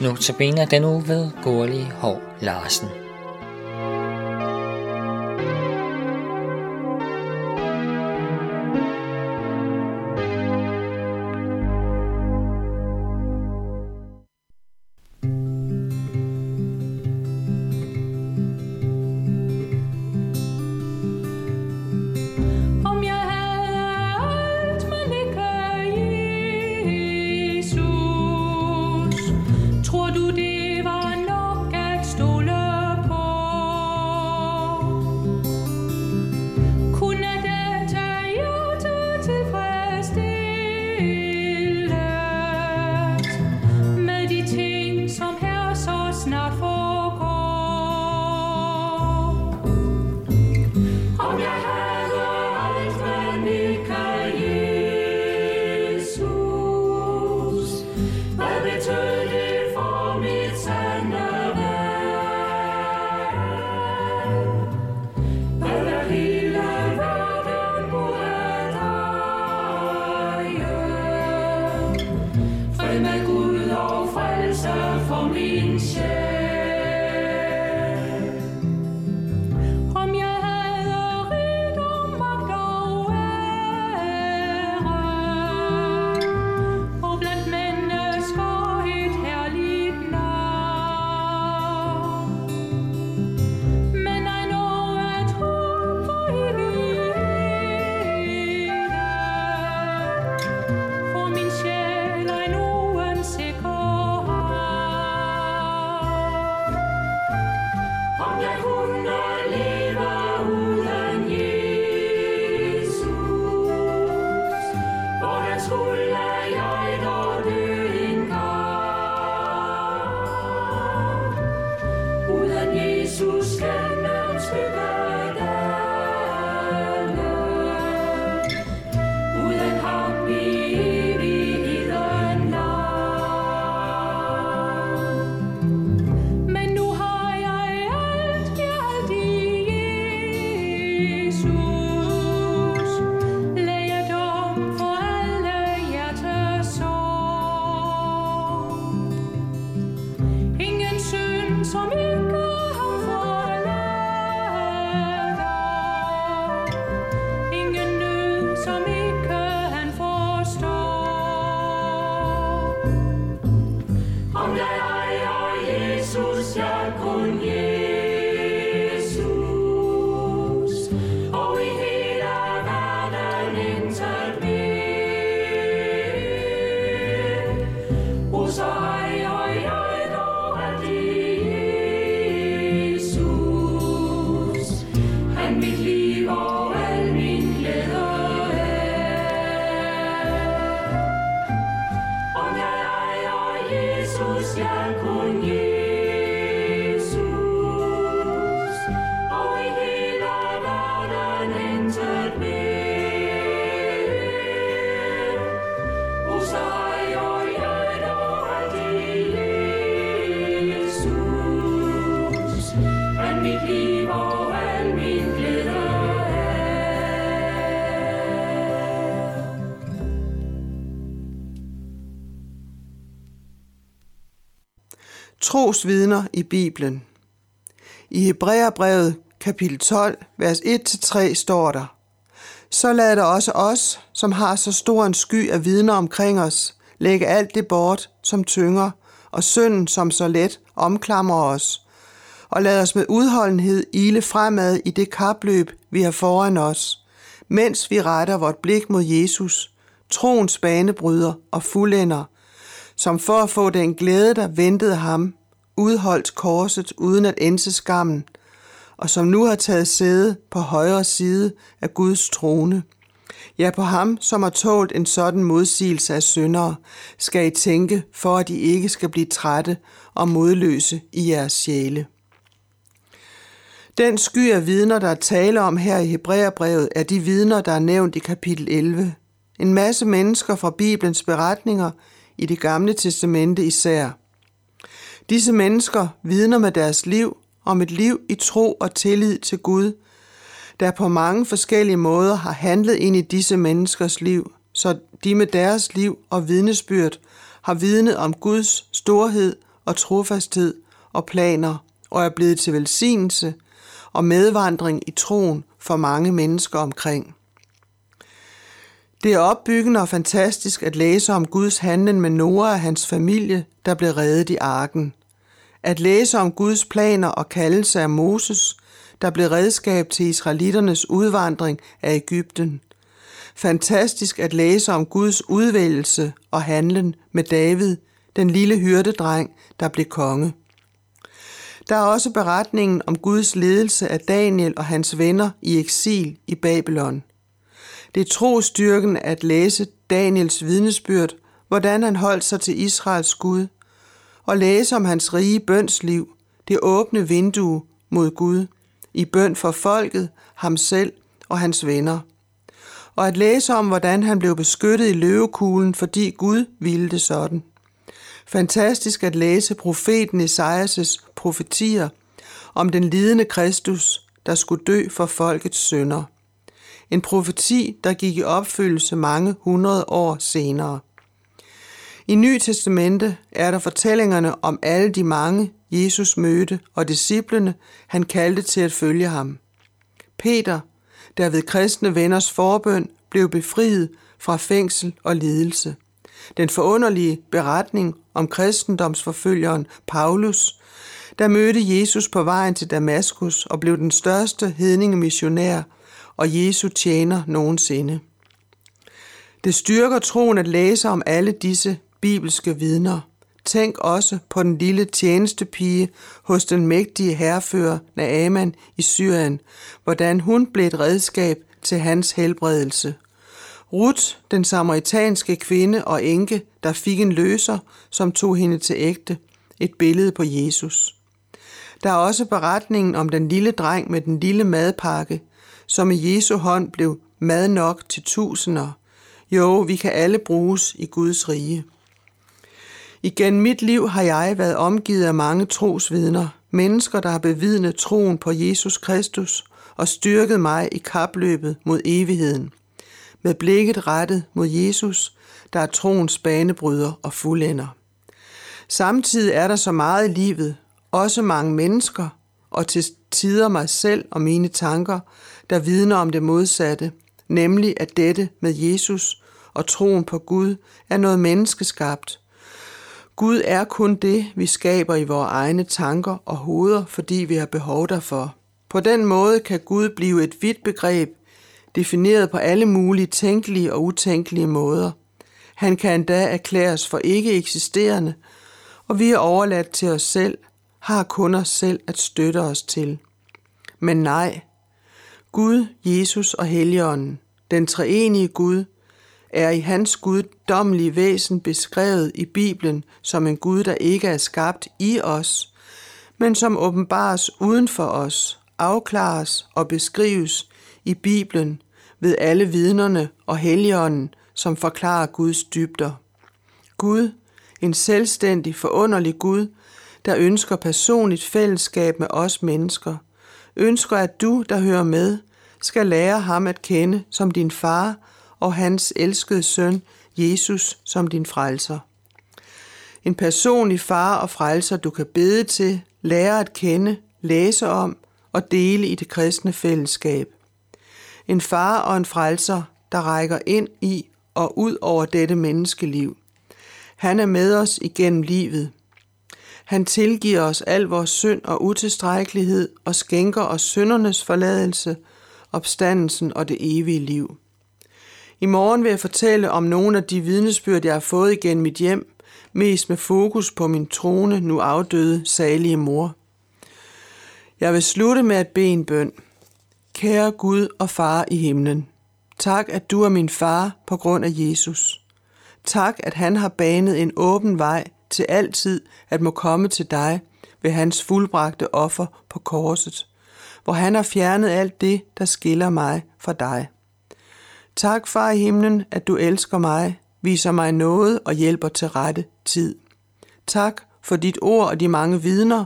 Notabene den uge ved Gurli Hov Larsen. 好明显。Jesus kan ønske dig Trosvidner i Bibelen. I Hebræerbrevet kapitel 12, vers 1-3 står der, Så lad der også os, som har så stor en sky af vidner omkring os, lægge alt det bort, som tynger, og synden, som så let omklamrer os, og lad os med udholdenhed ile fremad i det kapløb, vi har foran os, mens vi retter vort blik mod Jesus, troens banebryder og fuldender, som for at få den glæde, der ventede ham, udholdt korset uden at ense skammen, og som nu har taget sæde på højre side af Guds trone. Ja, på ham, som har tålt en sådan modsigelse af syndere, skal I tænke, for at I ikke skal blive trætte og modløse i jeres sjæle. Den sky af vidner, der er tale om her i Hebræerbrevet, er de vidner, der er nævnt i kapitel 11. En masse mennesker fra Bibelens beretninger i det gamle testamente især. Disse mennesker vidner med deres liv om et liv i tro og tillid til Gud, der på mange forskellige måder har handlet ind i disse menneskers liv, så de med deres liv og vidnesbyrd har vidnet om Guds storhed og trofasthed og planer og er blevet til velsignelse og medvandring i troen for mange mennesker omkring. Det er opbyggende og fantastisk at læse om Guds handlen med Noah og hans familie, der blev reddet i arken. At læse om Guds planer og kaldelse af Moses, der blev redskab til israeliternes udvandring af Ægypten. Fantastisk at læse om Guds udvælgelse og handlen med David, den lille hyrdedreng, der blev konge. Der er også beretningen om Guds ledelse af Daniel og hans venner i eksil i Babylon. Det er trostyrken at læse Daniels vidnesbyrd, hvordan han holdt sig til Israels Gud, og læse om hans rige bønsliv, det åbne vindue mod Gud, i bøn for folket, ham selv og hans venner. Og at læse om, hvordan han blev beskyttet i løvekuglen, fordi Gud ville det sådan. Fantastisk at læse profeten Esajas' profetier om den lidende Kristus, der skulle dø for folkets sønder. En profeti, der gik i opfyldelse mange hundrede år senere. I Ny Testamente er der fortællingerne om alle de mange, Jesus mødte, og disciplene, han kaldte til at følge ham. Peter, der ved kristne venners forbøn blev befriet fra fængsel og lidelse. Den forunderlige beretning om kristendomsforfølgeren Paulus, der mødte Jesus på vejen til Damaskus og blev den største hedningemissionær og Jesu tjener nogensinde. Det styrker troen at læse om alle disse bibelske vidner. Tænk også på den lille tjenestepige hos den mægtige herrefører Naaman i Syrien, hvordan hun blev et redskab til hans helbredelse. Ruth, den samaritanske kvinde og enke, der fik en løser, som tog hende til ægte, et billede på Jesus. Der er også beretningen om den lille dreng med den lille madpakke, som i Jesu hånd blev mad nok til tusinder. Jo, vi kan alle bruges i Guds rige. Igen mit liv har jeg været omgivet af mange trosvidner, mennesker, der har bevidnet troen på Jesus Kristus og styrket mig i kapløbet mod evigheden. Med blikket rettet mod Jesus, der er troens banebryder og fuldender. Samtidig er der så meget i livet, også mange mennesker, og til tider mig selv og mine tanker, der vidner om det modsatte, nemlig at dette med Jesus og troen på Gud er noget menneskeskabt. Gud er kun det, vi skaber i vores egne tanker og hoveder, fordi vi har behov derfor. På den måde kan Gud blive et vidt begreb, defineret på alle mulige tænkelige og utænkelige måder. Han kan endda erklæres for ikke eksisterende, og vi er overladt til os selv, har kun os selv at støtte os til. Men nej, Gud, Jesus og Helligånden, den treenige Gud, er i hans guddommelige væsen beskrevet i Bibelen som en Gud, der ikke er skabt i os, men som åbenbares uden for os, afklares og beskrives i Bibelen ved alle vidnerne og helligånden, som forklarer Guds dybder. Gud, en selvstændig, forunderlig Gud, der ønsker personligt fællesskab med os mennesker, ønsker, at du, der hører med, skal lære ham at kende som din far og hans elskede søn, Jesus, som din frelser. En personlig far og frelser, du kan bede til, lære at kende, læse om og dele i det kristne fællesskab. En far og en frelser, der rækker ind i og ud over dette menneskeliv. Han er med os igennem livet. Han tilgiver os al vores synd og utilstrækkelighed og skænker os syndernes forladelse, opstandelsen og det evige liv. I morgen vil jeg fortælle om nogle af de vidnesbyrd, jeg har fået igen mit hjem, mest med fokus på min trone, nu afdøde, salige mor. Jeg vil slutte med at bede en bøn. Kære Gud og Far i himlen, tak at du er min far på grund af Jesus. Tak at han har banet en åben vej til altid at må komme til dig ved hans fuldbragte offer på korset, hvor han har fjernet alt det, der skiller mig fra dig. Tak, far i himlen, at du elsker mig, viser mig noget og hjælper til rette tid. Tak for dit ord og de mange vidner,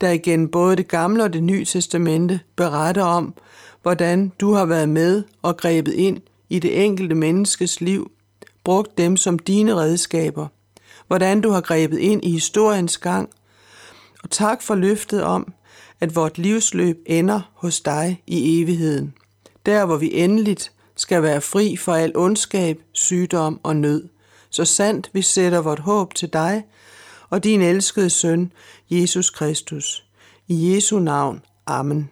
der igen både det gamle og det nye testamente beretter om, hvordan du har været med og grebet ind i det enkelte menneskes liv, brugt dem som dine redskaber, hvordan du har grebet ind i historiens gang, og tak for løftet om, at vort livsløb ender hos dig i evigheden. Der, hvor vi endeligt skal være fri for al ondskab, sygdom og nød. Så sandt vi sætter vort håb til dig og din elskede søn, Jesus Kristus. I Jesu navn. Amen.